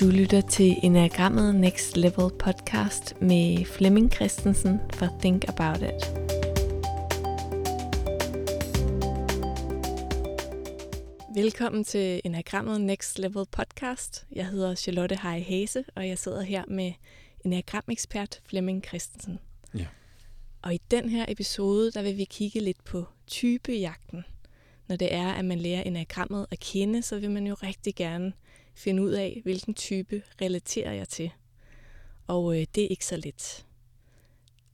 Du lytter til Enagrammet Next Level podcast med Flemming Christensen for Think About It. Velkommen til Enagrammet Next Level podcast. Jeg hedder Charlotte Hej Hase, og jeg sidder her med Enagram-ekspert Flemming Christensen. Ja. Og i den her episode, der vil vi kigge lidt på typejagten. Når det er, at man lærer enagrammet at kende, så vil man jo rigtig gerne finde ud af, hvilken type relaterer jeg til. Og øh, det er ikke så let,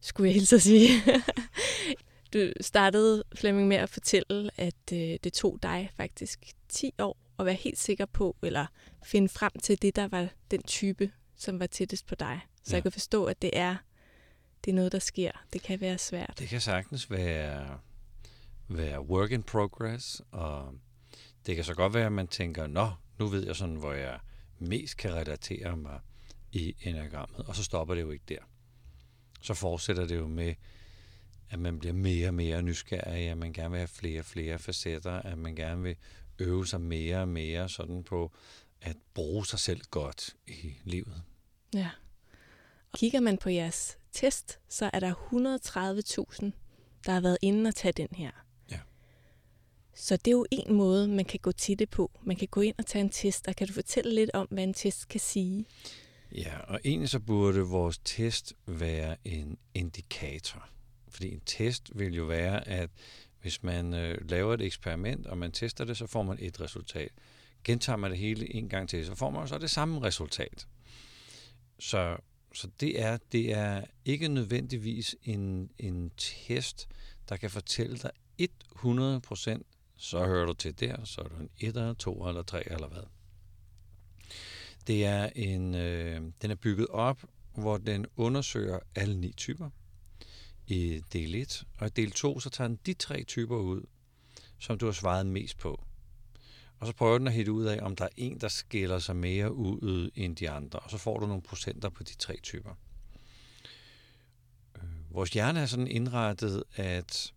skulle jeg hilse at sige. du startede, Flemming, med at fortælle, at øh, det tog dig faktisk 10 år at være helt sikker på, eller finde frem til det, der var den type, som var tættest på dig. Så ja. jeg kan forstå, at det er, det er noget, der sker. Det kan være svært. Det kan sagtens være, være work in progress, og det kan så godt være, at man tænker, nå, nu ved jeg sådan, hvor jeg mest kan relatere mig i enagrammet, og så stopper det jo ikke der. Så fortsætter det jo med, at man bliver mere og mere nysgerrig, at man gerne vil have flere og flere facetter, at man gerne vil øve sig mere og mere sådan på at bruge sig selv godt i livet. Ja. Og kigger man på jeres test, så er der 130.000, der har været inde og tage den her. Så det er jo en måde, man kan gå til det på. Man kan gå ind og tage en test, og kan du fortælle lidt om, hvad en test kan sige? Ja, og egentlig så burde vores test være en indikator. Fordi en test vil jo være, at hvis man øh, laver et eksperiment, og man tester det, så får man et resultat. Gentager man det hele en gang til, så får man så det samme resultat. Så, så det, er, det er ikke nødvendigvis en, en test, der kan fortælle dig 100%, så hører du til der, så er du en 1 to 2 eller 3 eller hvad. Det er en, øh, den er bygget op, hvor den undersøger alle ni typer i del 1, og i del 2, så tager den de tre typer ud, som du har svaret mest på. Og så prøver den at hitte ud af, om der er en, der skiller sig mere ud end de andre, og så får du nogle procenter på de tre typer. Øh, vores hjerne er sådan indrettet, at,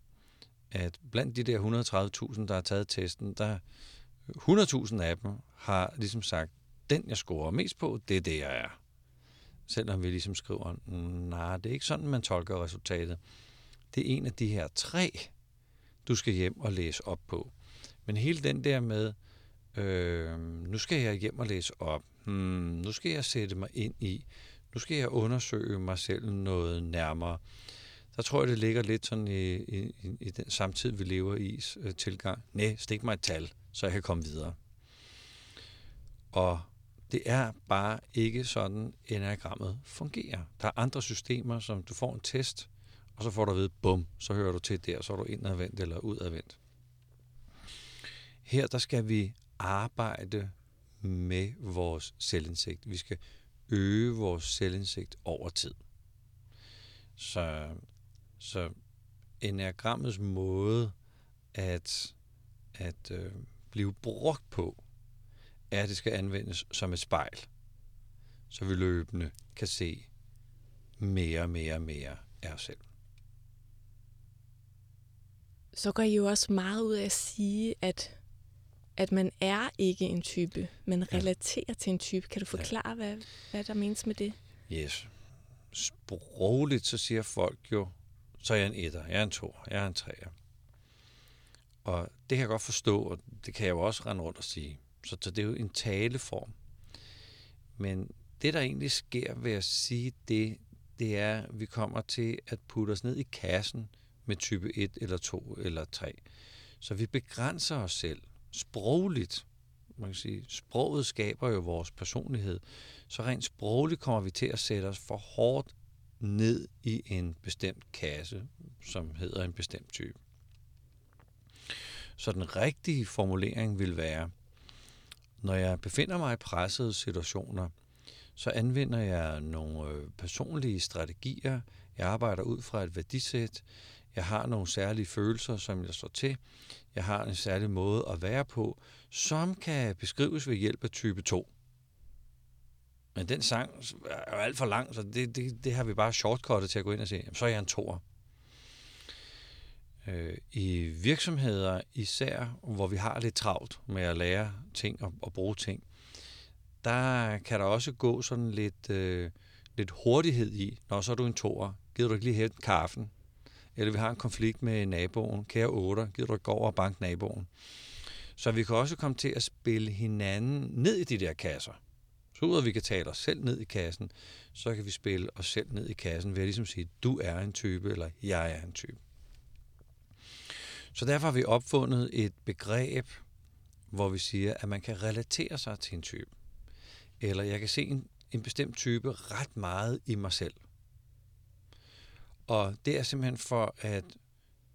at blandt de der 130.000, der har taget testen, der 100.000 af dem har ligesom sagt, den jeg scorer mest på, det er det, jeg er. Selvom vi ligesom skriver, nej, det er ikke sådan, man tolker resultatet. Det er en af de her tre, du skal hjem og læse op på. Men hele den der med, øh, nu skal jeg hjem og læse op, hmm, nu skal jeg sætte mig ind i, nu skal jeg undersøge mig selv noget nærmere. Der tror jeg, det ligger lidt sådan i, i, i den samtid, vi lever i øh, tilgang. Nej, stik mig et tal, så jeg kan komme videre. Og det er bare ikke sådan, enagrammet fungerer. Der er andre systemer, som du får en test, og så får du at vide, bum, så hører du til der, så er du indadvendt eller udadvendt. Her der skal vi arbejde med vores selvindsigt. Vi skal øge vores selvindsigt over tid. Så, så enagrammets måde at, at øh, blive brugt på, er, at det skal anvendes som et spejl, så vi løbende kan se mere mere og mere af os selv. Så går I jo også meget ud af at sige, at, at man er ikke en type, man relaterer ja. til en type. Kan du forklare, ja. hvad, hvad der menes med det? Yes. Sprogligt så siger folk jo, så er jeg en etter, jeg er en to, jeg er en treer. Og det kan jeg godt forstå, og det kan jeg jo også rende rundt og sige. Så, det er jo en taleform. Men det, der egentlig sker ved at sige det, det er, at vi kommer til at putte os ned i kassen med type 1 eller 2 eller 3. Så vi begrænser os selv sprogligt. Man kan sige, sproget skaber jo vores personlighed. Så rent sprogligt kommer vi til at sætte os for hårdt ned i en bestemt kasse, som hedder en bestemt type. Så den rigtige formulering vil være, når jeg befinder mig i pressede situationer, så anvender jeg nogle øh, personlige strategier. Jeg arbejder ud fra et værdisæt. Jeg har nogle særlige følelser, som jeg står til. Jeg har en særlig måde at være på, som kan beskrives ved hjælp af type 2. Men den sang er jo alt for lang, så det, det, det har vi bare shortcuttet til at gå ind og se. så er jeg en toer. Øh, I virksomheder især, hvor vi har lidt travlt med at lære ting og, og bruge ting, der kan der også gå sådan lidt, øh, lidt hurtighed i. Når så er du en toer, gider du ikke lige hente kaffen? Eller vi har en konflikt med naboen, kære otter, gider du ikke gå over og banke naboen? Så vi kan også komme til at spille hinanden ned i de der kasser. Så ud af, at vi kan tale os selv ned i kassen, så kan vi spille os selv ned i kassen ved at ligesom sige, du er en type, eller jeg er en type. Så derfor har vi opfundet et begreb, hvor vi siger, at man kan relatere sig til en type. Eller jeg kan se en, en bestemt type ret meget i mig selv. Og det er simpelthen for at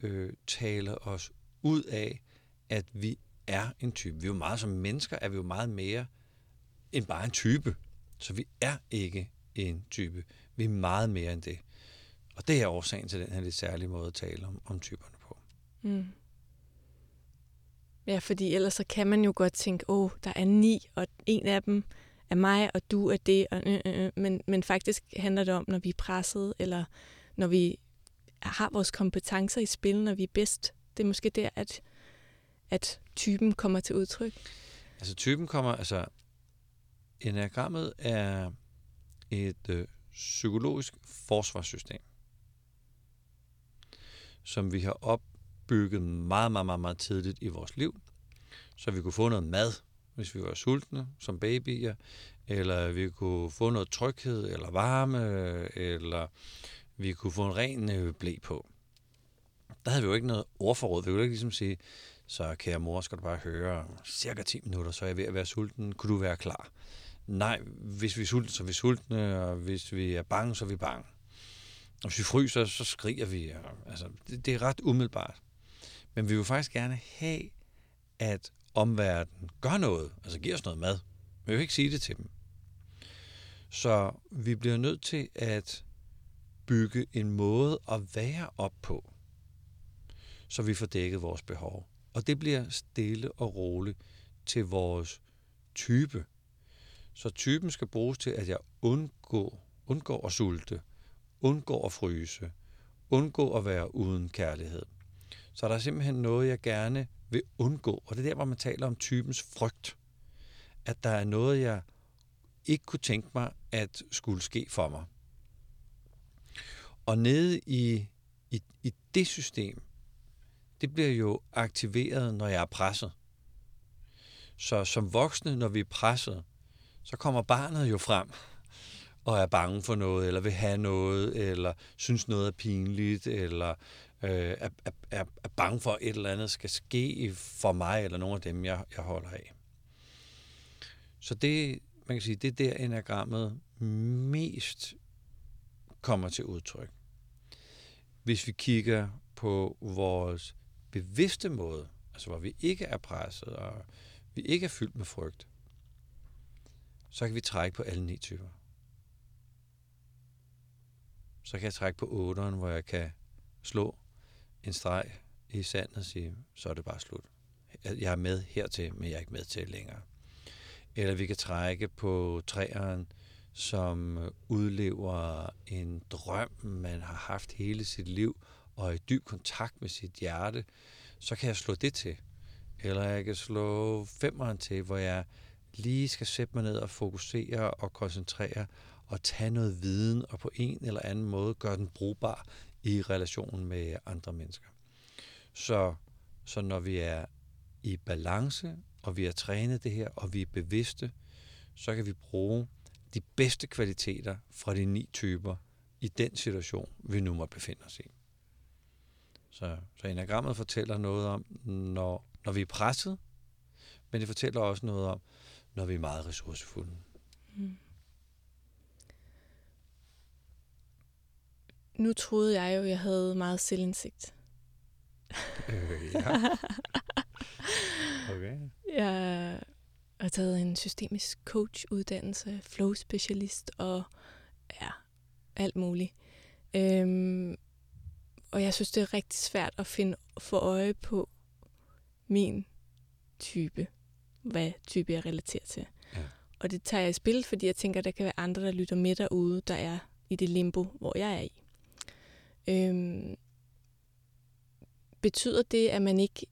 øh, tale os ud af, at vi er en type. Vi er jo meget som mennesker, er vi jo meget mere end bare en type. Så vi er ikke en type. Vi er meget mere end det. Og det er årsagen til den her lidt særlige måde at tale om, om typerne på. Mm. Ja, fordi ellers så kan man jo godt tænke, åh, der er ni, og en af dem er mig, og du er det. Og, øh, øh, øh. Men, men faktisk handler det om, når vi er presset, eller når vi har vores kompetencer i spil, når vi er bedst. Det er måske der, at, at typen kommer til udtryk. Altså typen kommer, altså enagrammet er et øh, psykologisk forsvarssystem, som vi har opbygget meget, meget, meget, meget tidligt i vores liv, så vi kunne få noget mad, hvis vi var sultne som babyer, eller vi kunne få noget tryghed eller varme, eller vi kunne få en ren øh, blæ på. Der havde vi jo ikke noget ordforråd. Vi kunne ikke ligesom sige, så kære mor, skal du bare høre, cirka 10 minutter, så er jeg ved at være sulten. Kunne du være klar? Nej, hvis vi er sultne, så er vi sultne, og hvis vi er bange, så er vi bange. Og hvis vi fryser, så skriger vi. Altså, det, det er ret umiddelbart. Men vi vil faktisk gerne have, at omverdenen gør noget, altså giver os noget mad. Men vi vil ikke sige det til dem. Så vi bliver nødt til at bygge en måde at være op på, så vi får dækket vores behov. Og det bliver stille og roligt til vores type. Så typen skal bruges til, at jeg undgår, undgår at sulte, undgår at fryse, undgår at være uden kærlighed. Så der er simpelthen noget, jeg gerne vil undgå. Og det er der, hvor man taler om typens frygt. At der er noget, jeg ikke kunne tænke mig, at skulle ske for mig. Og nede i, i, i det system, det bliver jo aktiveret, når jeg er presset. Så som voksne, når vi er presset, så kommer barnet jo frem og er bange for noget, eller vil have noget, eller synes noget er pinligt, eller øh, er, er, er bange for, at et eller andet skal ske for mig, eller nogle af dem, jeg, jeg holder af. Så det, man kan sige, det er der enagrammet mest kommer til udtryk. Hvis vi kigger på vores bevidste måde, altså hvor vi ikke er presset, og vi ikke er fyldt med frygt, så kan vi trække på alle ni typer. Så kan jeg trække på 8'eren, hvor jeg kan slå en streg i sandet og sige, så er det bare slut. Jeg er med hertil, men jeg er ikke med til længere. Eller vi kan trække på træeren, som udlever en drøm, man har haft hele sit liv, og er i dyb kontakt med sit hjerte, så kan jeg slå det til. Eller jeg kan slå femeren til, hvor jeg lige skal sætte mig ned og fokusere og koncentrere og tage noget viden og på en eller anden måde gøre den brugbar i relationen med andre mennesker. Så, så når vi er i balance, og vi har trænet det her, og vi er bevidste, så kan vi bruge de bedste kvaliteter fra de ni typer i den situation, vi nu må befinde os i. Så, så enagrammet fortæller noget om, når, når vi er presset, men det fortæller også noget om, når vi er meget ressourcefulde. Mm. Nu troede jeg jo, jeg havde meget selvindsigt. Øh, ja. Okay. Jeg har taget en systemisk coach-uddannelse, flow-specialist og ja, alt muligt. Øhm, og jeg synes, det er rigtig svært at finde få øje på min type. Hvad type jeg relaterer til. Ja. Og det tager jeg i spil, fordi jeg tænker, der kan være andre, der lytter med derude, der er i det limbo, hvor jeg er i. Øhm, betyder det, at man ikke...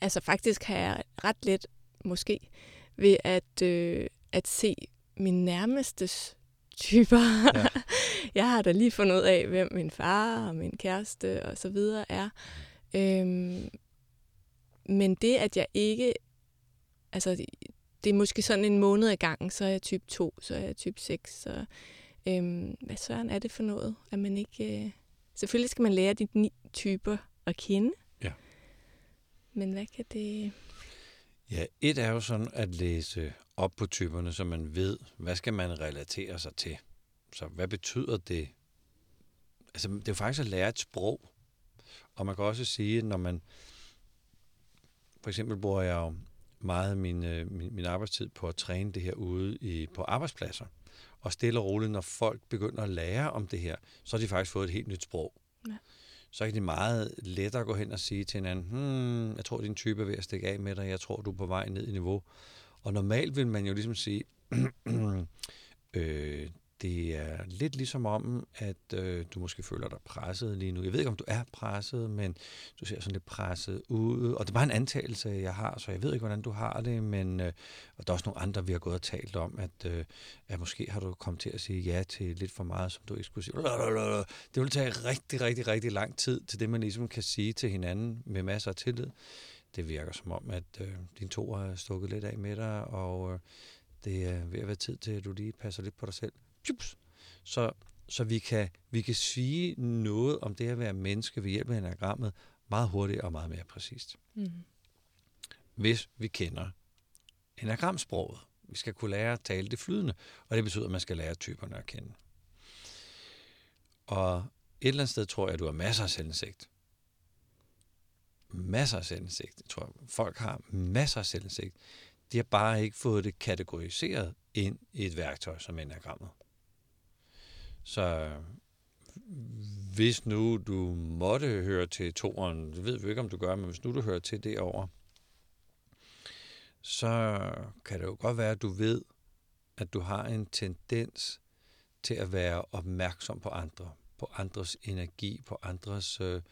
Altså faktisk har jeg ret let, måske, ved at, øh, at se min nærmestes typer. Ja. jeg har da lige fundet ud af, hvem min far og min kæreste og så videre er. Øhm, men det, at jeg ikke... Altså, det er måske sådan en måned ad gangen, så er jeg type 2, så er jeg type 6. Så, øhm, hvad søren er det for noget? At man ikke... Øh... Selvfølgelig skal man lære de ni typer at kende. Ja. Men hvad kan det... Ja, et er jo sådan at læse op på typerne, så man ved, hvad skal man relatere sig til. Så hvad betyder det? Altså, det er jo faktisk at lære et sprog. Og man kan også sige, når man... For eksempel bruger jeg jo meget min, øh, min, min arbejdstid på at træne det her ude i, på arbejdspladser. Og stille og roligt, når folk begynder at lære om det her, så har de faktisk fået et helt nyt sprog. Ja. Så er det meget lettere at gå hen og sige til hinanden, hmm, jeg tror, din type er ved at stikke af med dig, jeg tror, du er på vej ned i niveau. Og normalt vil man jo ligesom sige, øh, det er lidt ligesom om, at øh, du måske føler dig presset lige nu. Jeg ved ikke, om du er presset, men du ser sådan lidt presset ud. Og det er bare en antagelse, jeg har, så jeg ved ikke, hvordan du har det. Men øh, og der er også nogle andre, vi har gået og talt om, at, øh, at måske har du kommet til at sige ja til lidt for meget, som du ikke skulle sige. Det vil tage rigtig, rigtig, rigtig lang tid til det, man ligesom kan sige til hinanden med masser af tillid. Det virker som om, at øh, din to har stukket lidt af med dig, og øh, det er ved at være tid til, at du lige passer lidt på dig selv Jups. Så, så vi, kan, vi kan sige noget om det at være menneske ved hjælp af enagrammet meget hurtigt og meget mere præcist. Mm. Hvis vi kender enagramsproget. Vi skal kunne lære at tale det flydende, og det betyder, at man skal lære typerne at kende. Og et eller andet sted tror jeg, at du har masser af selvindsigt. Masser af selvindsigt. Jeg tror, folk har masser af selvindsigt. De har bare ikke fået det kategoriseret ind i et værktøj som enagrammet. Så hvis nu du måtte høre til toren, det ved vi ikke, om du gør, men hvis nu du hører til det over, så kan det jo godt være, at du ved, at du har en tendens til at være opmærksom på andre, på andres energi, på andres øh,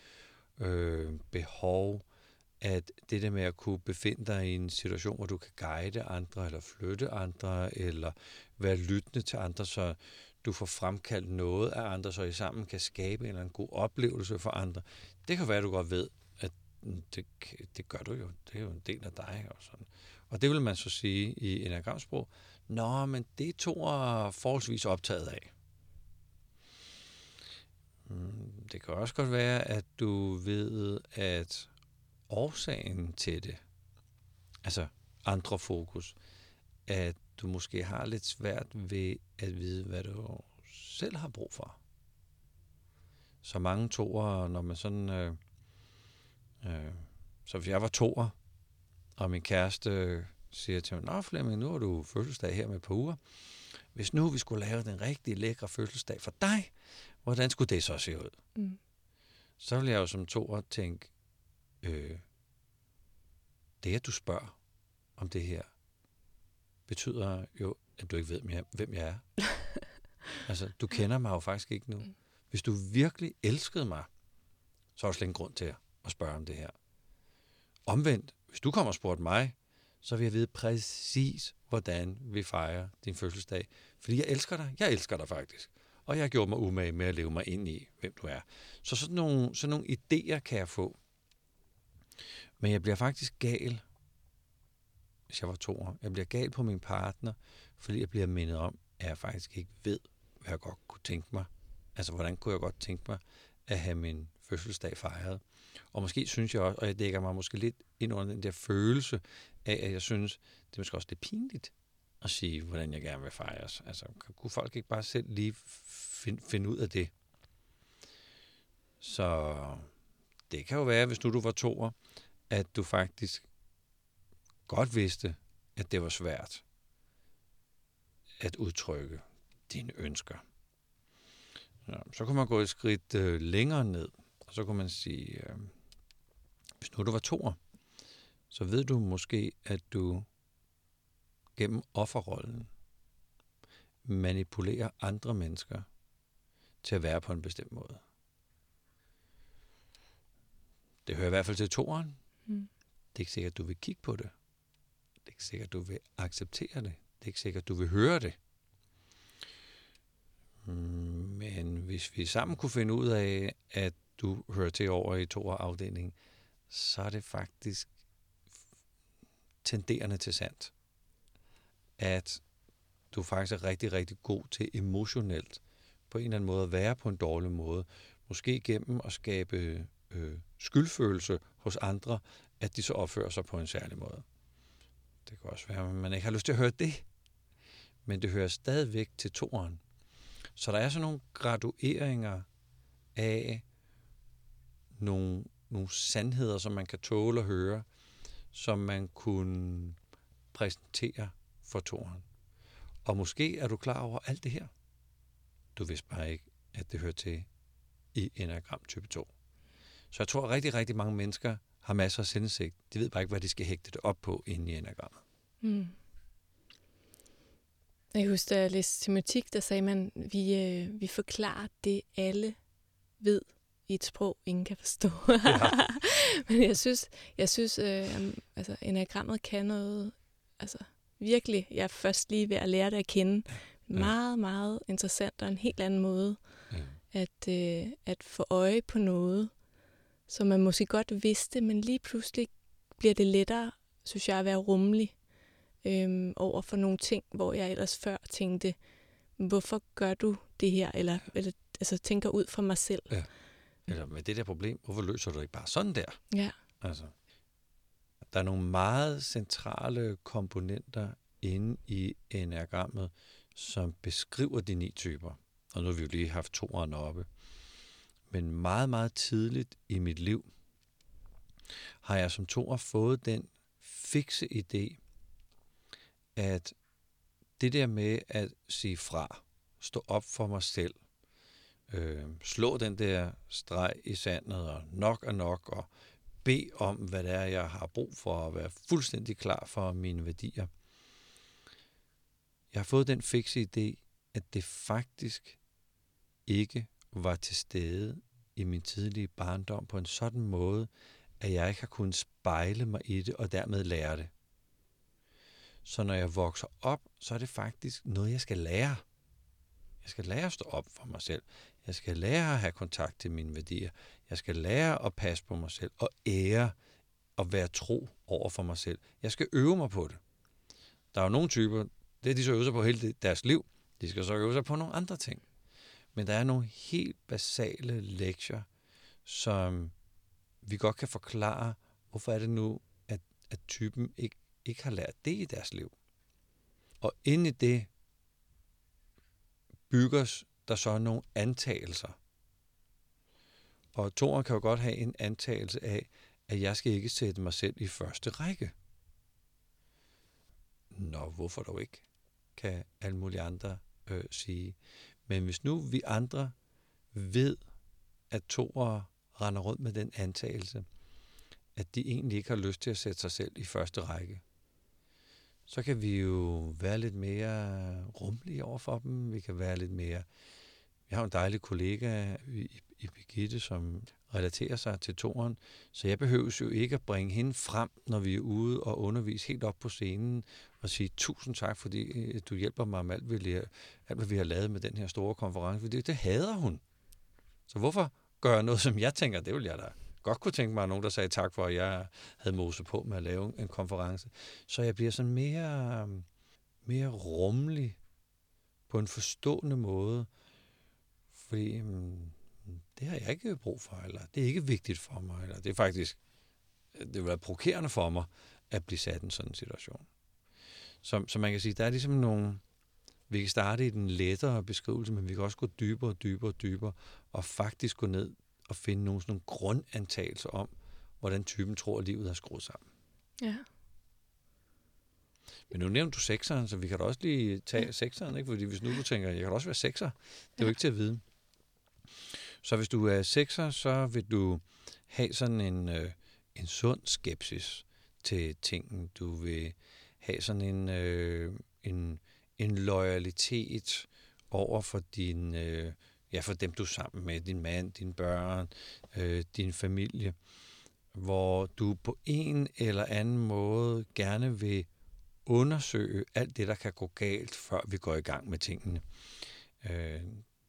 øh, behov, at det der med at kunne befinde dig i en situation, hvor du kan guide andre, eller flytte andre, eller være lyttende til andre, så, du får fremkaldt noget af andre, så I sammen kan skabe en eller anden god oplevelse for andre. Det kan være, at du godt ved, at det, det gør du jo. Det er jo en del af dig. Og, sådan. og det vil man så sige i enagramsprog. Nå, men det to er forholdsvis optaget af. Hmm, det kan også godt være, at du ved, at årsagen til det, altså andre fokus, at du måske har lidt svært ved at vide, hvad du selv har brug for. Så mange toer, når man sådan... Øh, øh, så hvis jeg var toer, og min kæreste siger til mig, Nå Flemming, nu har du fødselsdag her med et par uger. Hvis nu vi skulle lave den rigtig lækre fødselsdag for dig, hvordan skulle det så se ud? Mm. Så vil jeg jo som toer tænke, øh, det at du spørger om det her, betyder jo, at du ikke ved, hvem jeg er. altså, du kender mig jo faktisk ikke nu. Mm. Hvis du virkelig elskede mig, så er der slet ingen grund til at spørge om det her. Omvendt, hvis du kommer og spurgte mig, så vil jeg vide præcis, hvordan vi fejrer din fødselsdag. Fordi jeg elsker dig. Jeg elsker dig faktisk. Og jeg har gjort mig umage med at leve mig ind i, hvem du er. Så sådan nogle, sådan nogle idéer kan jeg få. Men jeg bliver faktisk gal, hvis jeg var to år. Jeg bliver gal på min partner, fordi jeg bliver mindet om, at jeg faktisk ikke ved, hvad jeg godt kunne tænke mig. Altså, hvordan kunne jeg godt tænke mig at have min fødselsdag fejret. Og måske synes jeg også, og jeg dækker mig måske lidt ind under den der følelse af, at jeg synes, det er måske også lidt pinligt at sige, hvordan jeg gerne vil fejres. Altså, kunne folk ikke bare selv lige finde, find ud af det? Så det kan jo være, hvis nu du var toer, at du faktisk godt vidste, at det var svært at udtrykke dine ønsker. Så kunne man gå et skridt øh, længere ned, og så kunne man sige, øh, hvis nu du var toer, så ved du måske, at du gennem offerrollen manipulerer andre mennesker til at være på en bestemt måde. Det hører i hvert fald til toeren. Mm. Det er ikke sikkert, at du vil kigge på det. Det er ikke sikkert, du vil acceptere det. Det er ikke sikkert, du vil høre det. Men hvis vi sammen kunne finde ud af, at du hører til over i to afdeling, så er det faktisk tenderende til sandt, at du faktisk er rigtig, rigtig god til emotionelt på en eller anden måde at være på en dårlig måde. Måske gennem at skabe øh, skyldfølelse hos andre, at de så opfører sig på en særlig måde. Det kan også være, at man ikke har lyst til at høre det, men det hører stadigvæk til toren. Så der er sådan nogle gradueringer af nogle, nogle sandheder, som man kan tåle at høre, som man kunne præsentere for toren. Og måske er du klar over alt det her. Du vidste bare ikke, at det hører til i enagram type 2. Så jeg tror, at rigtig, rigtig mange mennesker har masser af sindsigt. De ved bare ikke, hvad de skal hægte det op på inde i enagrammet. Mm. Jeg husker, da jeg læste tematik, der sagde man, vi, øh, vi forklarer det, alle ved i et sprog, ingen kan forstå. Ja. Men jeg synes, jeg synes øh, altså, enagrammet kan noget, altså virkelig, jeg er først lige ved at lære det at kende. Ja. Meget, meget interessant og en helt anden måde ja. at, øh, at få øje på noget, som man måske godt vidste, men lige pludselig bliver det lettere, synes jeg, at være rummelig øhm, over for nogle ting, hvor jeg ellers før tænkte, hvorfor gør du det her? Eller, eller altså, tænker ud for mig selv. Ja. Eller med det der problem, hvorfor løser du ikke bare sådan der? Ja. Altså, der er nogle meget centrale komponenter inde i enagrammet, som beskriver de ni typer. Og nu har vi jo lige haft toeren oppe. Men meget, meget tidligt i mit liv, har jeg som toer fået den fikse idé, at det der med at sige fra, stå op for mig selv, øh, slå den der streg i sandet, og nok er nok, og bede om, hvad det er, jeg har brug for, at være fuldstændig klar for mine værdier. Jeg har fået den fikse idé, at det faktisk ikke var til stede i min tidlige barndom på en sådan måde, at jeg ikke har kunnet spejle mig i det og dermed lære det. Så når jeg vokser op, så er det faktisk noget, jeg skal lære. Jeg skal lære at stå op for mig selv. Jeg skal lære at have kontakt til mine værdier. Jeg skal lære at passe på mig selv og ære og være tro over for mig selv. Jeg skal øve mig på det. Der er jo nogle typer, det er de så øver sig på hele deres liv, de skal så øve sig på nogle andre ting. Men der er nogle helt basale lektier, som vi godt kan forklare, hvorfor er det nu, at, at typen ikke, ikke har lært det i deres liv. Og inde i det bygges der så nogle antagelser. Og toren kan jo godt have en antagelse af, at jeg skal ikke sætte mig selv i første række. Nå, hvorfor dog ikke? Kan alle mulige andre øh, sige. Men hvis nu vi andre ved, at toer render rundt med den antagelse, at de egentlig ikke har lyst til at sætte sig selv i første række, så kan vi jo være lidt mere rummelige over for dem. Vi kan være lidt mere... Vi har en dejlig kollega i, i Birgitte, som relaterer sig til toren, så jeg behøver jo ikke at bringe hende frem, når vi er ude og undervise helt op på scenen og sige tusind tak, fordi øh, du hjælper mig med alt, vi, alt, hvad vi har lavet med den her store konference. Fordi det hader hun. Så hvorfor gøre noget, som jeg tænker, det vil jeg da godt kunne tænke mig, at nogen, der sagde tak for, at jeg havde mose på med at lave en konference. Så jeg bliver sådan mere, mere rummelig på en forstående måde, fordi hmm, det har jeg ikke brug for, eller det er ikke vigtigt for mig, eller det er faktisk, det vil være provokerende for mig at blive sat i en sådan situation. Så, så man kan sige, der er ligesom nogle, vi kan starte i den lettere beskrivelse, men vi kan også gå dybere og dybere og dybere, og faktisk gå ned og finde nogle, sådan nogle grundantagelser om, hvordan typen tror, at livet er skruet sammen. Ja. Men nu nævnte du sekseren, så vi kan da også lige tage sekseren, ikke? fordi hvis nu du tænker, jeg kan da også være sekser, det er jo ikke til at vide. Så hvis du er sekser, så vil du have sådan en, øh, en sund skepsis til tingene. Du vil have sådan en, øh, en, en loyalitet over for din, øh, ja, for dem du er sammen med, din mand, dine børn, øh, din familie, hvor du på en eller anden måde gerne vil undersøge alt det, der kan gå galt, før vi går i gang med tingene. Øh,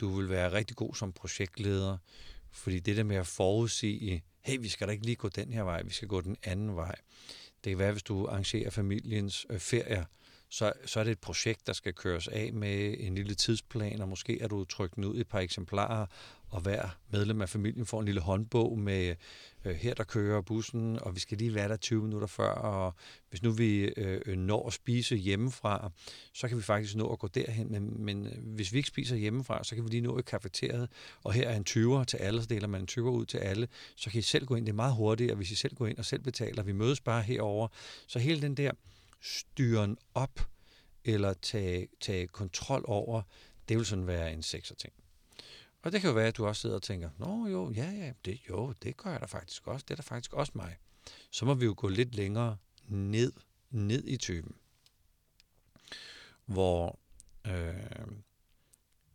du vil være rigtig god som projektleder, fordi det der med at forudsige, hey, vi skal da ikke lige gå den her vej, vi skal gå den anden vej. Det kan være, hvis du arrangerer familiens øh, ferier, så, så er det et projekt, der skal køres af med en lille tidsplan, og måske er du trykt ud et par eksemplarer, og hver medlem af familien får en lille håndbog med, øh, her der kører bussen, og vi skal lige være der 20 minutter før, og hvis nu vi øh, når at spise hjemmefra, så kan vi faktisk nå at gå derhen, men, men øh, hvis vi ikke spiser hjemmefra, så kan vi lige nå i kafeteriet, og her er en 20'er til alle, så deler man en 20'er ud til alle, så kan I selv gå ind, det er meget hurtigt, og hvis I selv går ind og selv betaler, vi mødes bare herover, så hele den der styren op, eller tage, tage kontrol over, det vil sådan være en sekser ting. Og det kan jo være, at du også sidder og tænker, nå jo, ja, ja, det, jo, det gør jeg da faktisk også. Det er da faktisk også mig. Så må vi jo gå lidt længere ned, ned i typen. Hvor øh,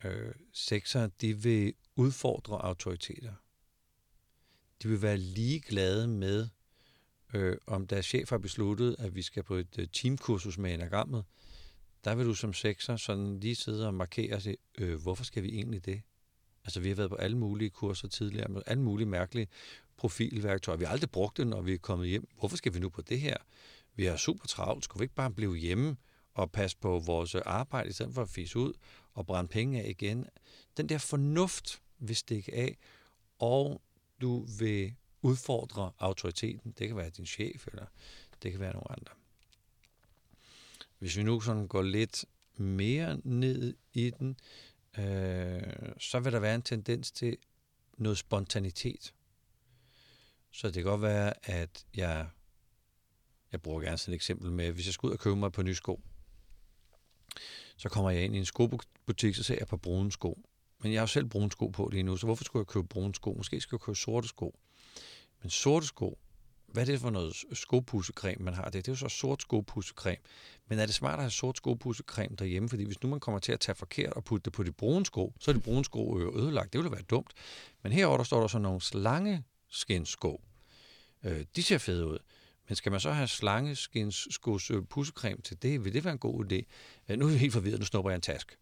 øh, sekser, de vil udfordre autoriteter. De vil være ligeglade med, øh, om deres chef har besluttet, at vi skal på et øh, teamkursus med enagrammet, der vil du som sekser sådan lige sidde og markere og sige, øh, hvorfor skal vi egentlig det? Altså, vi har været på alle mulige kurser tidligere, med alle mulige mærkelige profilværktøjer. Vi har aldrig brugt det, når vi er kommet hjem. Hvorfor skal vi nu på det her? Vi har super travlt. Skulle vi ikke bare blive hjemme og passe på vores arbejde, i stedet for at fise ud og brænde penge af igen? Den der fornuft vil stikke af, og du vil udfordre autoriteten. Det kan være din chef, eller det kan være nogle andre. Hvis vi nu sådan går lidt mere ned i den, øh, så vil der være en tendens til noget spontanitet. Så det kan godt være, at jeg, jeg bruger gerne sådan et eksempel med, hvis jeg skal ud og købe mig på nye sko, så kommer jeg ind i en skobutik, så ser jeg på brune sko. Men jeg har jo selv brune sko på lige nu, så hvorfor skulle jeg købe brune sko? Måske skal jeg købe sorte sko. Men sorte sko, hvad er det for noget skopusecreme, man har det? Det er jo så sort skopusecreme. Men er det smart at have sort skopusecreme derhjemme? Fordi hvis nu man kommer til at tage forkert og putte det på de brune sko, så er de brune sko øh, ødelagt. Det ville være dumt. Men herover der står der så nogle slangeskinsko. Øh, de ser fede ud. Men skal man så have slangeskins øh, pussecreme til det? Vil det være en god idé? Øh, nu er vi helt forvirret. Nu snupper jeg en task.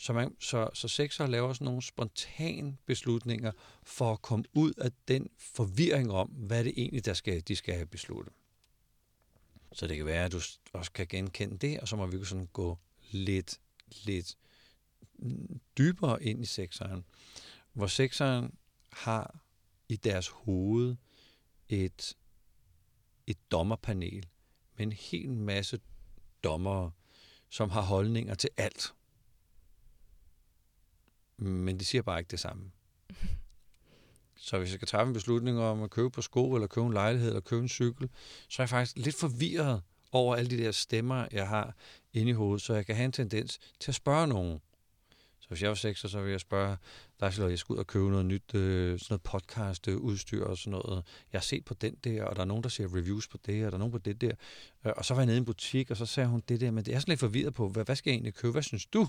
Så, man, så, så sexer laver sådan nogle spontane beslutninger for at komme ud af den forvirring om, hvad det egentlig der skal, de skal have besluttet. Så det kan være, at du også kan genkende det, og så må vi sådan gå lidt, lidt mm, dybere ind i sekseren, hvor sekseren har i deres hoved et, et dommerpanel med en hel masse dommere, som har holdninger til alt men de siger bare ikke det samme. Så hvis jeg skal træffe en beslutning om at købe på sko, eller købe en lejlighed, eller købe en cykel, så er jeg faktisk lidt forvirret over alle de der stemmer, jeg har inde i hovedet, så jeg kan have en tendens til at spørge nogen. Så hvis jeg var sekser, så vil jeg spørge dig, at jeg skal ud og købe noget nyt, øh, sådan noget podcast-udstyr og sådan noget. Jeg har set på den der, og der er nogen, der siger reviews på det, og der er nogen på det der. Øh, og så var jeg nede i en butik, og så sagde hun det der, men det er sådan lidt forvirret på, hvad, hvad skal jeg egentlig købe? Hvad synes du?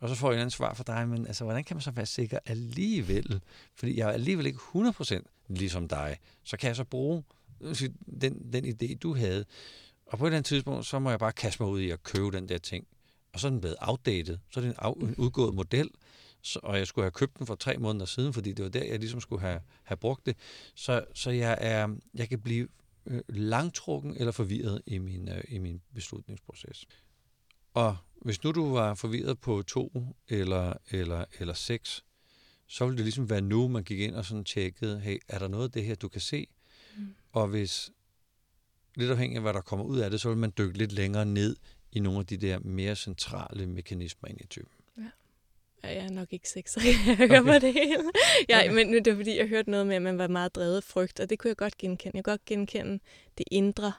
Og så får jeg en anden svar fra dig, men altså, hvordan kan man så være sikker alligevel? Fordi jeg er alligevel ikke 100% ligesom dig. Så kan jeg så bruge øh, den, den idé, du havde. Og på et eller andet tidspunkt, så må jeg bare kaste mig ud i at købe den der ting. Og så er den blevet outdated. Så er det en, af, en udgået model, så, og jeg skulle have købt den for tre måneder siden, fordi det var der, jeg ligesom skulle have, have brugt det. Så, så jeg, er, jeg kan blive øh, langtrukken eller forvirret i min, øh, i min beslutningsproces. Og hvis nu du var forvirret på to eller, eller, eller seks, så ville det ligesom være nu, man gik ind og sådan tjekkede, hey, er der noget af det her, du kan se? Mm. Og hvis, lidt afhængig af, hvad der kommer ud af det, så vil man dykke lidt længere ned i nogle af de der mere centrale mekanismer ind i typen. Ja. Ja, jeg er nok ikke sexer, jeg hører okay. det hele. Ja, okay. men det var fordi, jeg hørte noget med, at man var meget drevet af frygt, og det kunne jeg godt genkende. Jeg kunne godt genkende det indre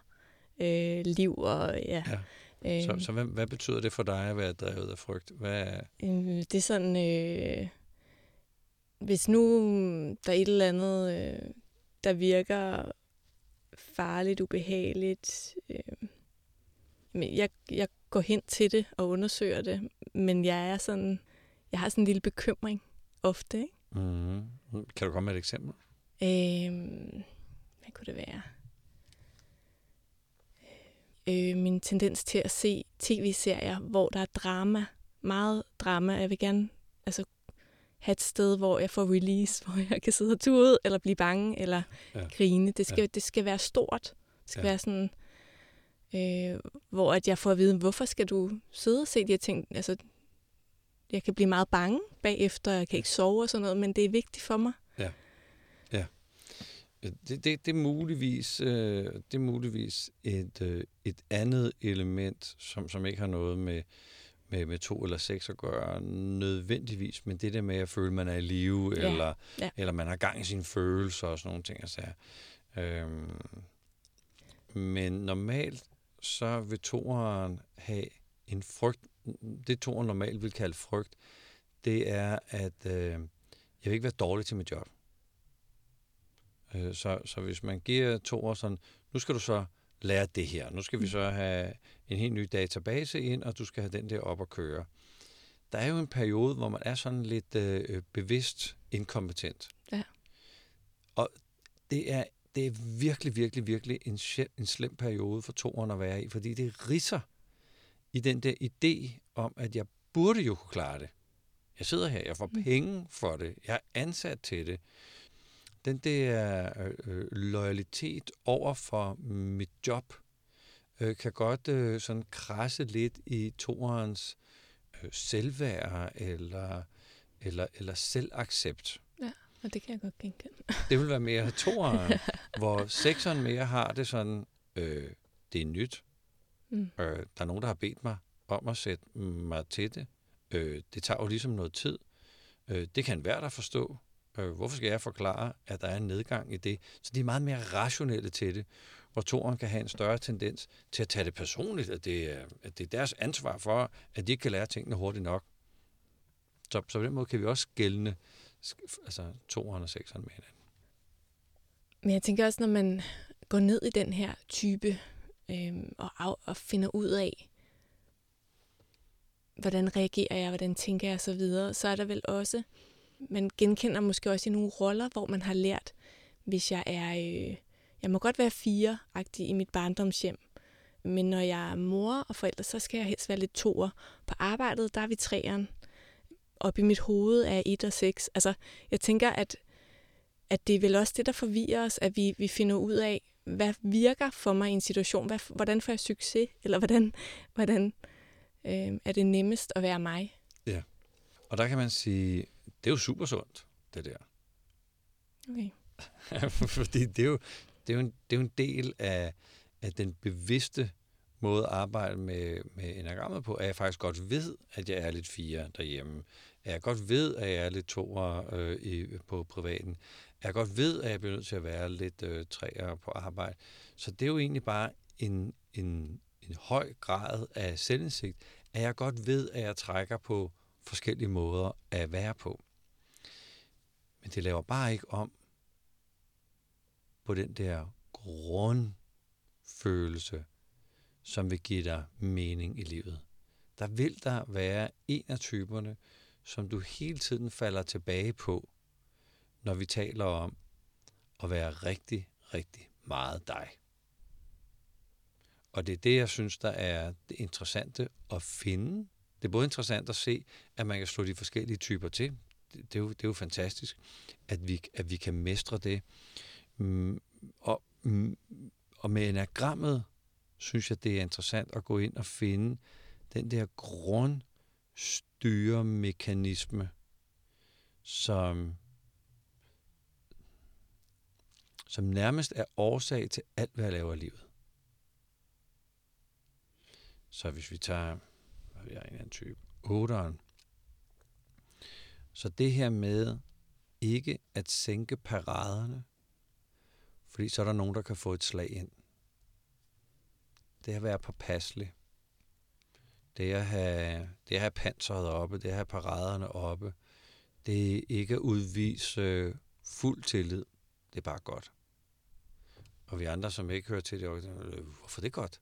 øh, liv, og ja, ja så, øhm. så hvad, hvad betyder det for dig at være drevet af frygt? Hvad er... Øh, det er sådan, øh, hvis nu der er et eller andet, øh, der virker farligt, ubehageligt, øh, jeg, jeg går hen til det og undersøger det, men jeg er sådan, jeg har sådan en lille bekymring ofte. Ikke? Mm-hmm. Kan du komme med et eksempel? Øh, hvad kunne det være? Øh, min tendens til at se tv-serier, hvor der er drama, meget drama. Jeg vil gerne altså, have et sted, hvor jeg får release, hvor jeg kan sidde og tude, eller blive bange, eller ja. grine. Det skal, ja. det skal være stort. Det skal ja. være sådan, øh, hvor at jeg får at vide, hvorfor skal du sidde og se de her ting? Altså, jeg kan blive meget bange bagefter, jeg kan ikke sove og sådan noget, men det er vigtigt for mig. Det, det, det, er, muligvis, øh, det er muligvis et, øh, et andet element, som, som ikke har noget med, med, med to eller seks at gøre nødvendigvis, men det der med at føle, at man er i live, ja. Eller, ja. eller man har gang i sine følelser og sådan nogle ting. Altså, øhm, men normalt så vil toeren have en frygt. Det toeren normalt vil kalde frygt, det er, at øh, jeg vil ikke være dårlig til mit job. Øh, så, så hvis man giver toer sådan, nu skal du så lære det her. Nu skal vi mm. så have en helt ny database ind, og du skal have den der op at køre. Der er jo en periode, hvor man er sådan lidt øh, bevidst inkompetent. Ja. Og det er, det er virkelig, virkelig, virkelig en, en slem periode for toeren at være i, fordi det risser i den der idé om, at jeg burde jo kunne klare det. Jeg sidder her, jeg får mm. penge for det, jeg er ansat til det den der øh, øh, loyalitet over for mit job, øh, kan godt øh, sådan krasse lidt i toerens øh, selvværd eller, eller, eller selvaccept. Ja, og det kan jeg godt genkende. det vil være mere toeren, hvor sekseren mere har det sådan, øh, det er nyt. Mm. Øh, der er nogen, der har bedt mig om at sætte mig til det. Øh, det tager jo ligesom noget tid. Øh, det kan være der forstå. Øh, hvorfor skal jeg forklare, at der er en nedgang i det? Så de er meget mere rationelle til det, hvor toren kan have en større tendens til at tage det personligt, at det, er, at det er deres ansvar for, at de ikke kan lære tingene hurtigt nok. Så, så på den måde kan vi også gældende altså toeren og sekseren med hinanden. Men jeg tænker også, når man går ned i den her type øh, og, af, og finder ud af, hvordan reagerer jeg, hvordan tænker jeg så videre, så er der vel også man genkender måske også i nogle roller, hvor man har lært, hvis jeg er, øh, jeg må godt være fire i mit barndomshjem, men når jeg er mor og forældre, så skal jeg helst være lidt toer. På arbejdet, der er vi træeren. Op i mit hoved er et og seks. Altså, jeg tænker, at, at det er vel også det, der forvirrer os, at vi, vi finder ud af, hvad virker for mig i en situation? Hvad, hvordan får jeg succes? Eller hvordan, hvordan øh, er det nemmest at være mig? Ja, og der kan man sige, det er jo super sundt, det der. Okay. Fordi det er jo, det er jo, en, det er jo en del af, af den bevidste måde at arbejde med, med enagrammet på, at jeg faktisk godt ved, at jeg er lidt fire derhjemme. At jeg godt ved, at jeg er lidt toer øh, i, på privaten. At jeg godt ved, at jeg bliver nødt til at være lidt øh, træer på arbejde. Så det er jo egentlig bare en, en, en høj grad af selvindsigt, at jeg godt ved, at jeg trækker på forskellige måder at være på. Men det laver bare ikke om på den der grundfølelse, som vil give dig mening i livet. Der vil der være en af typerne, som du hele tiden falder tilbage på, når vi taler om at være rigtig, rigtig meget dig. Og det er det, jeg synes, der er det interessante at finde. Det er både interessant at se, at man kan slå de forskellige typer til det, er jo, det er jo fantastisk, at vi, at vi kan mestre det. Mm, og, mm, og med enagrammet synes jeg, det er interessant at gå ind og finde den der grundstyremekanisme, som, som nærmest er årsag til alt, hvad jeg laver i livet. Så hvis vi tager, hvad er en anden type, 8'eren, så det her med ikke at sænke paraderne, fordi så er der nogen, der kan få et slag ind. Det at være påpasselig. Det at have, det at have panseret oppe, det at have paraderne oppe. Det er ikke at udvise fuld tillid. Det er bare godt. Og vi andre, som ikke hører til det, øh, hvorfor det er godt?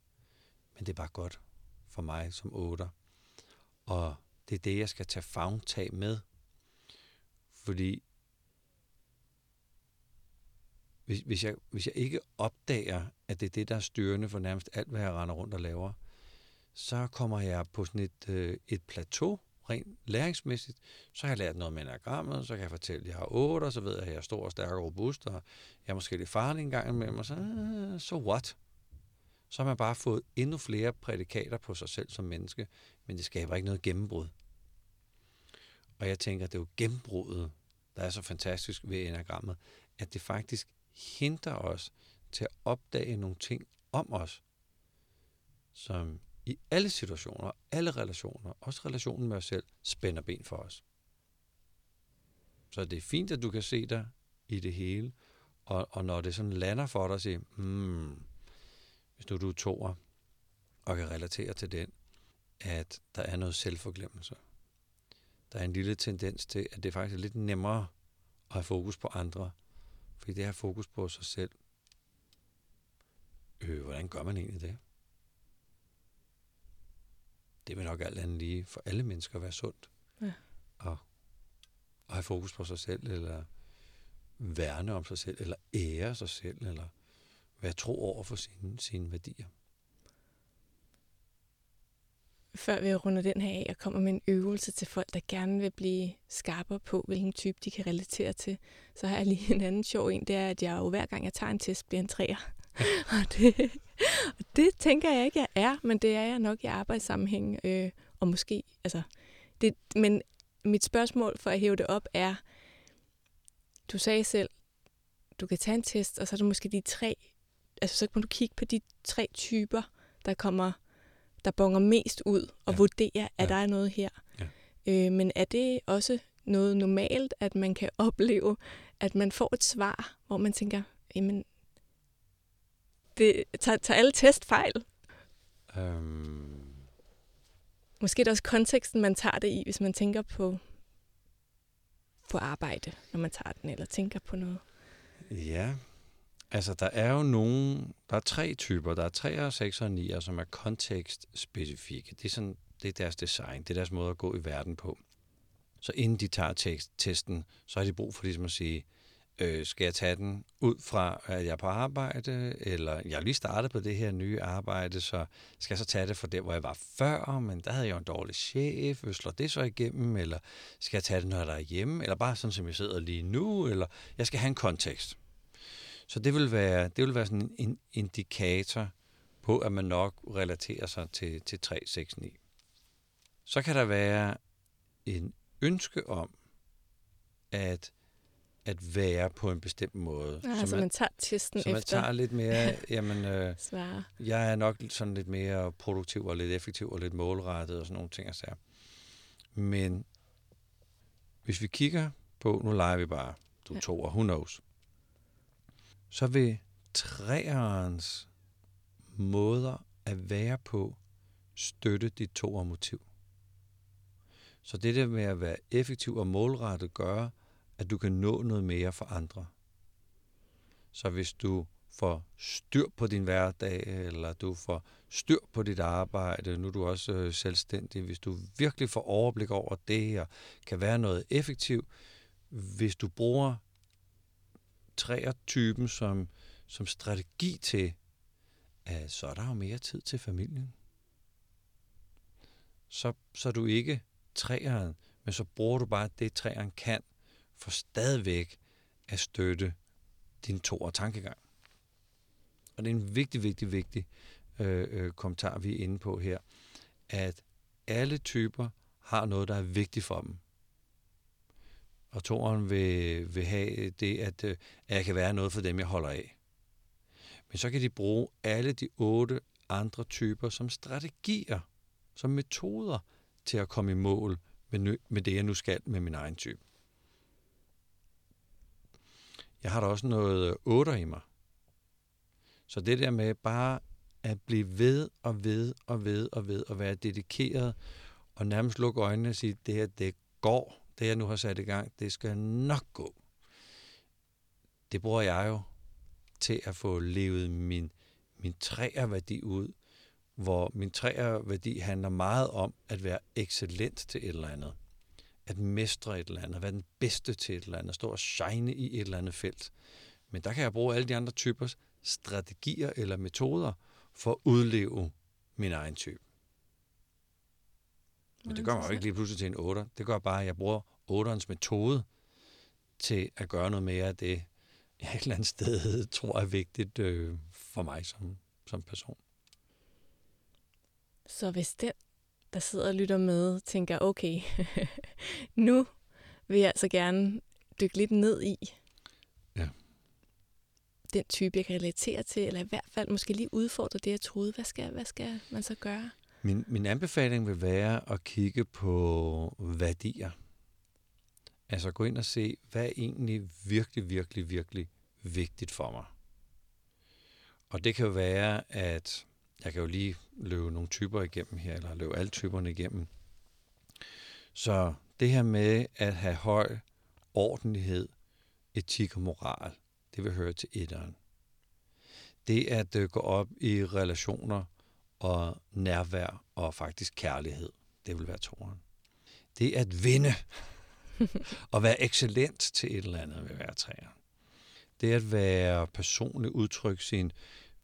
Men det er bare godt for mig som otter. Og det er det, jeg skal tage fagtag med fordi hvis, hvis, jeg, hvis jeg ikke opdager, at det er det, der er styrende for nærmest alt, hvad jeg render rundt og laver, så kommer jeg på sådan et, øh, et plateau, rent læringsmæssigt. Så har jeg lært noget med enagrammet, så kan jeg fortælle, at jeg har otte, og så ved jeg, at jeg er stor og stærk og robust, og jeg er måske lidt farlig en gang imellem, og så, så so what? Så har man bare fået endnu flere prædikater på sig selv som menneske, men det skaber ikke noget gennembrud. Og jeg tænker, det er jo gennembruddet, der er så fantastisk ved enagrammet, at det faktisk hindrer os til at opdage nogle ting om os, som i alle situationer, alle relationer, også relationen med os selv, spænder ben for os. Så det er fint, at du kan se dig i det hele, og, og når det sådan lander for dig, siger, hmm, hvis nu du er toer, og kan relatere til den, at der er noget selvforglemmelse. Der er en lille tendens til, at det faktisk er lidt nemmere at have fokus på andre, fordi det er fokus på sig selv. Øh, hvordan gør man egentlig det? Det vil nok alt andet lige for alle mennesker være sundt. Ja. Og, og have fokus på sig selv, eller værne om sig selv, eller ære sig selv, eller være tro over for sine, sine værdier. Før vi runder den her af og kommer med en øvelse til folk, der gerne vil blive skarpere på, hvilken type de kan relatere til, så har jeg lige en anden sjov en. Det er, at jeg jo hver gang jeg tager en test, bliver en træer. og, det, og det tænker jeg ikke, jeg er, men det er jeg nok i arbejdssammenhæng. Øh, og måske, altså, det, men mit spørgsmål for at hæve det op er, du sagde selv, du kan tage en test, og så er det måske de tre, altså så kan du kigge på de tre typer, der kommer, der bonger mest ud, og ja. vurdere, at ja. der er noget her. Ja. Øh, men er det også noget normalt, at man kan opleve, at man får et svar, hvor man tænker, jamen, det tager, tager alle test fejl? Um... Måske er det også konteksten, man tager det i, hvis man tænker på, på arbejde, når man tager den, eller tænker på noget. Ja, altså der er jo nogle, der er tre typer, der er 3, 6 og 9, som er kontekstspecifikke. Det er, sådan, det er deres design, det er deres måde at gå i verden på. Så inden de tager tekst, testen, så har de brug for ligesom at sige, Øh, skal jeg tage den ud fra, at jeg er på arbejde, eller jeg har lige startet på det her nye arbejde, så skal jeg så tage det fra der, hvor jeg var før, men der havde jeg jo en dårlig chef, øh, slår det så igennem, eller skal jeg tage det, når jeg er hjemme, eller bare sådan, som jeg sidder lige nu, eller jeg skal have en kontekst. Så det vil være, det vil være sådan en indikator på, at man nok relaterer sig til, til 3, 6, 9. Så kan der være en ønske om, at at være på en bestemt måde. Ja, så altså man, man tager testen så efter. man tager lidt mere, jamen, øh, jeg er nok sådan lidt mere produktiv og lidt effektiv og lidt målrettet og sådan nogle ting. Altså. Men hvis vi kigger på, nu leger vi bare, du ja. to og who knows, så vil træerens måder at være på støtte dit to motiv. Så det der med at være effektiv og målrettet gør, at du kan nå noget mere for andre. Så hvis du får styr på din hverdag, eller du får styr på dit arbejde, nu er du også øh, selvstændig, hvis du virkelig får overblik over det, og kan være noget effektiv, hvis du bruger træertypen som, som strategi til, at så er der jo mere tid til familien. Så, så er du ikke træeren, men så bruger du bare det, træeren kan, for stadigvæk at støtte din to og tankegang. Og det er en vigtig, vigtig, vigtig øh, øh, kommentar, vi er inde på her, at alle typer har noget, der er vigtigt for dem. Og toren vil, vil have det, at, øh, at jeg kan være noget for dem, jeg holder af. Men så kan de bruge alle de otte andre typer som strategier, som metoder til at komme i mål med, med det, jeg nu skal med min egen type. Jeg har da også noget øh, otter i mig. Så det der med bare at blive ved og ved og ved og ved og være dedikeret og nærmest lukke øjnene og sige, det her, det går. Det jeg nu har sat i gang, det skal nok gå. Det bruger jeg jo til at få levet min, min træerværdi ud, hvor min træerværdi handler meget om at være excellent til et eller andet at mestre et eller andet, være den bedste til et eller andet, stå og shine i et eller andet felt. Men der kan jeg bruge alle de andre typers strategier eller metoder for at udleve min egen type. Men det gør mig jo ikke lige pludselig til en 8. Det gør bare, at jeg bruger 8'ernes metode til at gøre noget mere af det, jeg et eller andet sted tror er vigtigt øh, for mig som, som person. Så hvis den, der sidder og lytter med, tænker, okay, nu vil jeg altså gerne dykke lidt ned i ja. den type, jeg kan relatere til, eller i hvert fald måske lige udfordre det, jeg troede. Hvad skal, hvad skal man så gøre? Min, min anbefaling vil være at kigge på værdier. Altså gå ind og se, hvad er egentlig virkelig, virkelig, virkelig vigtigt for mig. Og det kan jo være, at jeg kan jo lige løbe nogle typer igennem her, eller løbe alle typerne igennem. Så det her med at have høj ordentlighed, etik og moral, det vil høre til etteren. Det at øh, gå op i relationer og nærvær og faktisk kærlighed, det vil være toeren. Det at vinde og være excellent til et eller andet vil være træeren. Det at være personligt udtryk sin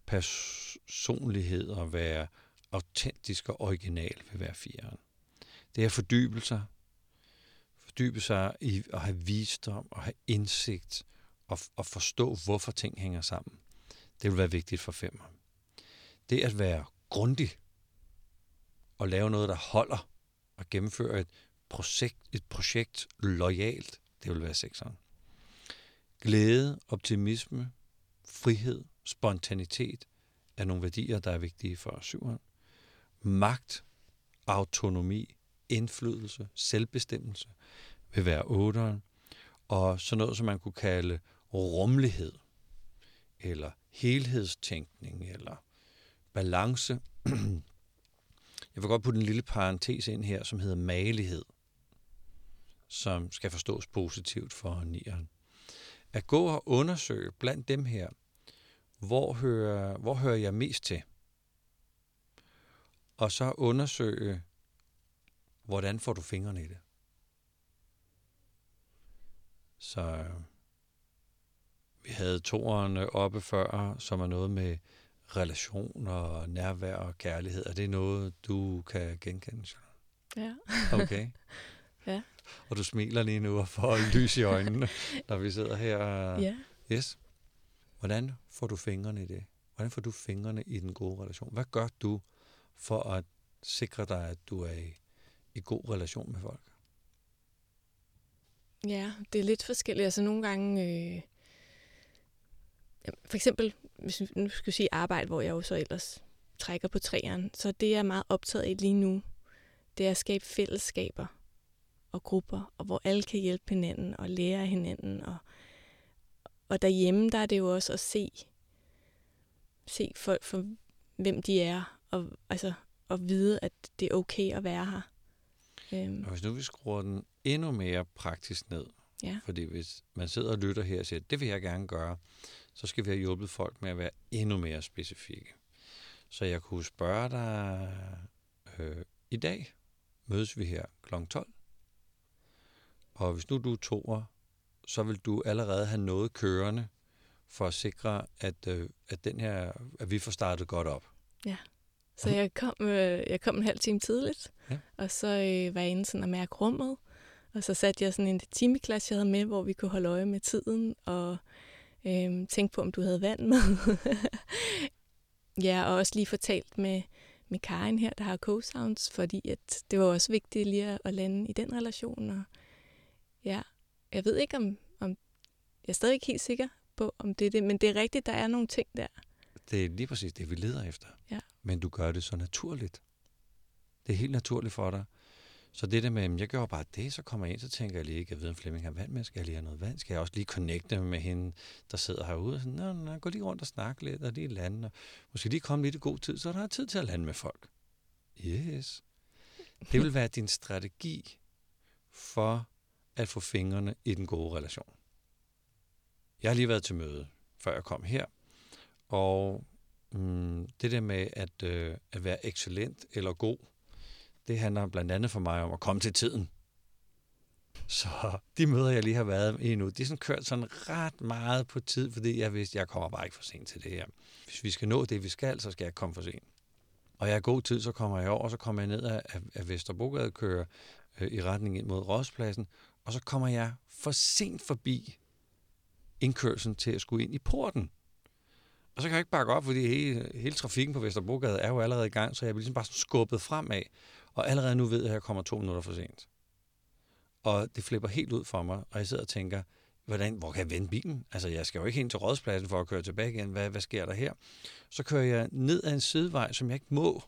personlighed og være autentisk og original vil være fireren. Det er at fordybe sig. Fordybe sig i at have visdom og have indsigt og, og forstå, hvorfor ting hænger sammen. Det vil være vigtigt for femmer. Det at være grundig og lave noget, der holder og gennemføre et projekt, et projekt lojalt, det vil være sekseren. Glæde, optimisme, frihed, spontanitet er nogle værdier, der er vigtige for syveren. Magt, autonomi, indflydelse, selvbestemmelse vil være otteren. Og sådan noget, som man kunne kalde rummelighed, eller helhedstænkning, eller balance. Jeg vil godt putte en lille parentes ind her, som hedder malighed, som skal forstås positivt for nieren. At gå og undersøge blandt dem her, hvor hører, hvor hører jeg mest til? Og så undersøge, hvordan får du fingrene i det? Så øh, vi havde toerne oppe før, som er noget med relationer, nærvær og kærlighed. Er det noget, du kan genkende? Ja. Okay. ja. Og du smiler lige nu og får lys i øjnene, når vi sidder her. Ja. Yes. Hvordan får du fingrene i det? Hvordan får du fingrene i den gode relation? Hvad gør du for at sikre dig, at du er i, i god relation med folk? Ja, det er lidt forskelligt. Altså nogle gange, øh, for eksempel, hvis vi nu skal sige arbejde, hvor jeg jo så ellers trækker på træerne, så det jeg er meget optaget af lige nu, det er at skabe fællesskaber og grupper, og hvor alle kan hjælpe hinanden og lære af hinanden. Og, og derhjemme, der er det jo også at se, se folk for, hvem de er, og, altså, og vide, at det er okay at være her. Øhm. Og hvis nu vi skruer den endnu mere praktisk ned, ja. fordi hvis man sidder og lytter her og siger, det vil jeg gerne gøre, så skal vi have hjulpet folk med at være endnu mere specifikke. Så jeg kunne spørge dig, øh, i dag mødes vi her kl. 12, og hvis nu du er toer, så vil du allerede have noget kørende for at sikre, at, øh, at, den her, at vi får startet godt op. Ja. Så jeg kom, øh, jeg kom en halv time tidligt, ja. og så øh, var jeg inde sådan at mærke rummet, og så satte jeg sådan en timeklasse, jeg havde med, hvor vi kunne holde øje med tiden, og øh, tænke på, om du havde vand med. ja, og også lige fortalt med, med Karin her, der har co-sounds, fordi at det var også vigtigt lige at, at lande i den relation. Og ja, jeg ved ikke, om, om jeg er stadig ikke helt sikker på, om det er det, men det er rigtigt, der er nogle ting der. Det er lige præcis det, vi leder efter. Ja. Men du gør det så naturligt. Det er helt naturligt for dig. Så det der med, at jeg gør bare det, så kommer jeg ind, så tænker jeg lige, jeg ved, om Flemming har vand med, skal jeg lige have noget vand? Skal jeg også lige connecte med hende, der sidder herude? Så, nå, nå, gå lige rundt og snak lidt, og lige lande, og måske lige komme lidt i god tid, så der er tid til at lande med folk. Yes. Det vil være din strategi for at få fingrene i den gode relation. Jeg har lige været til møde, før jeg kom her, og mm, det der med at, øh, at være excellent eller god, det handler blandt andet for mig om at komme til tiden. Så de møder, jeg lige har været i nu, de er sådan kørt sådan ret meget på tid, fordi jeg vidste, jeg kommer bare ikke for sent til det her. Hvis vi skal nå det, vi skal, så skal jeg komme for sent. Og jeg er god tid, så kommer jeg over, og så kommer jeg ned af, af Vesterbrogade, kører øh, i retning ind mod Rådspladsen, og så kommer jeg for sent forbi indkørselen til at skulle ind i porten. Og så kan jeg ikke bakke op, fordi hele, hele trafikken på Vesterbrogade er jo allerede i gang, så jeg bliver ligesom bare skubbet fremad. Og allerede nu ved jeg, at jeg kommer to minutter for sent. Og det flipper helt ud for mig, og jeg sidder og tænker, hvordan, hvor kan jeg vende bilen? Altså, jeg skal jo ikke hen til rådspladsen for at køre tilbage igen. Hvad, hvad sker der her? Så kører jeg ned ad en sidevej, som jeg ikke må.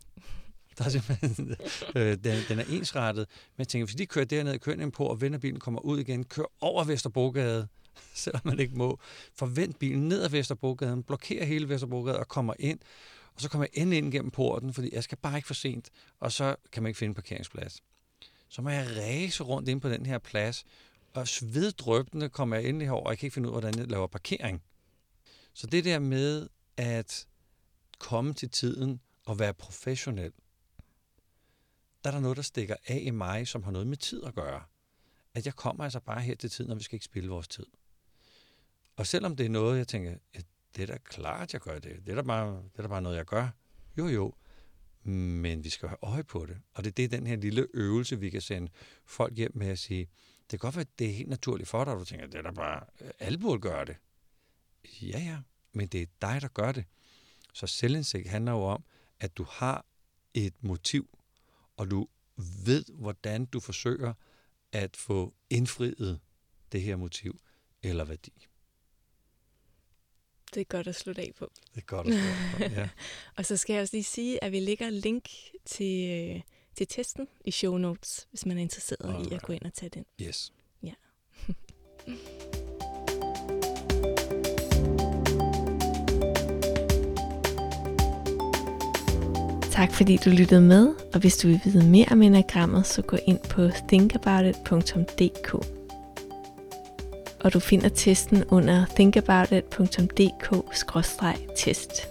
Der er simpelthen, øh, den, den er ensrettet. Men jeg tænker, hvis de kører derned, kører på og vender bilen, kommer ud igen, kører over Vesterbrogade, selvom man ikke må. Forvent bilen ned ad Vesterbrogade, blokerer hele Vesterbrogade og kommer ind. Og så kommer jeg endelig ind gennem porten, fordi jeg skal bare ikke for sent. Og så kan man ikke finde en parkeringsplads. Så må jeg ræse rundt ind på den her plads, og sveddrøbende kommer jeg endelig herover, og jeg kan ikke finde ud af, hvordan jeg laver parkering. Så det der med at komme til tiden og være professionel, der er der noget, der stikker af i mig, som har noget med tid at gøre. At jeg kommer altså bare her til tiden, og vi skal ikke spille vores tid. Og selvom det er noget, jeg tænker, ja, det er da klart, jeg gør det. Det er da bare, det er da bare noget, jeg gør. Jo, jo. Men vi skal have øje på det. Og det er det, den her lille øvelse, vi kan sende folk hjem med at sige, det kan godt være, at det er helt naturligt for dig, og du tænker, det er da bare, øh, alle burde gøre det. Ja, ja, men det er dig, der gør det. Så selvindsigt handler jo om, at du har et motiv, og du ved, hvordan du forsøger at få indfriet det her motiv eller værdi. Det er godt at slutte af på. Det er godt at slutte af på, ja. og så skal jeg også lige sige, at vi lægger link til, øh, til testen i show notes, hvis man er interesseret Alright. i at gå ind og tage den. Yes. Ja. Tak fordi du lyttede med, og hvis du vil vide mere om enagrammet, så gå ind på thinkaboutit.dk. Og du finder testen under thinkaboutit.dk-test.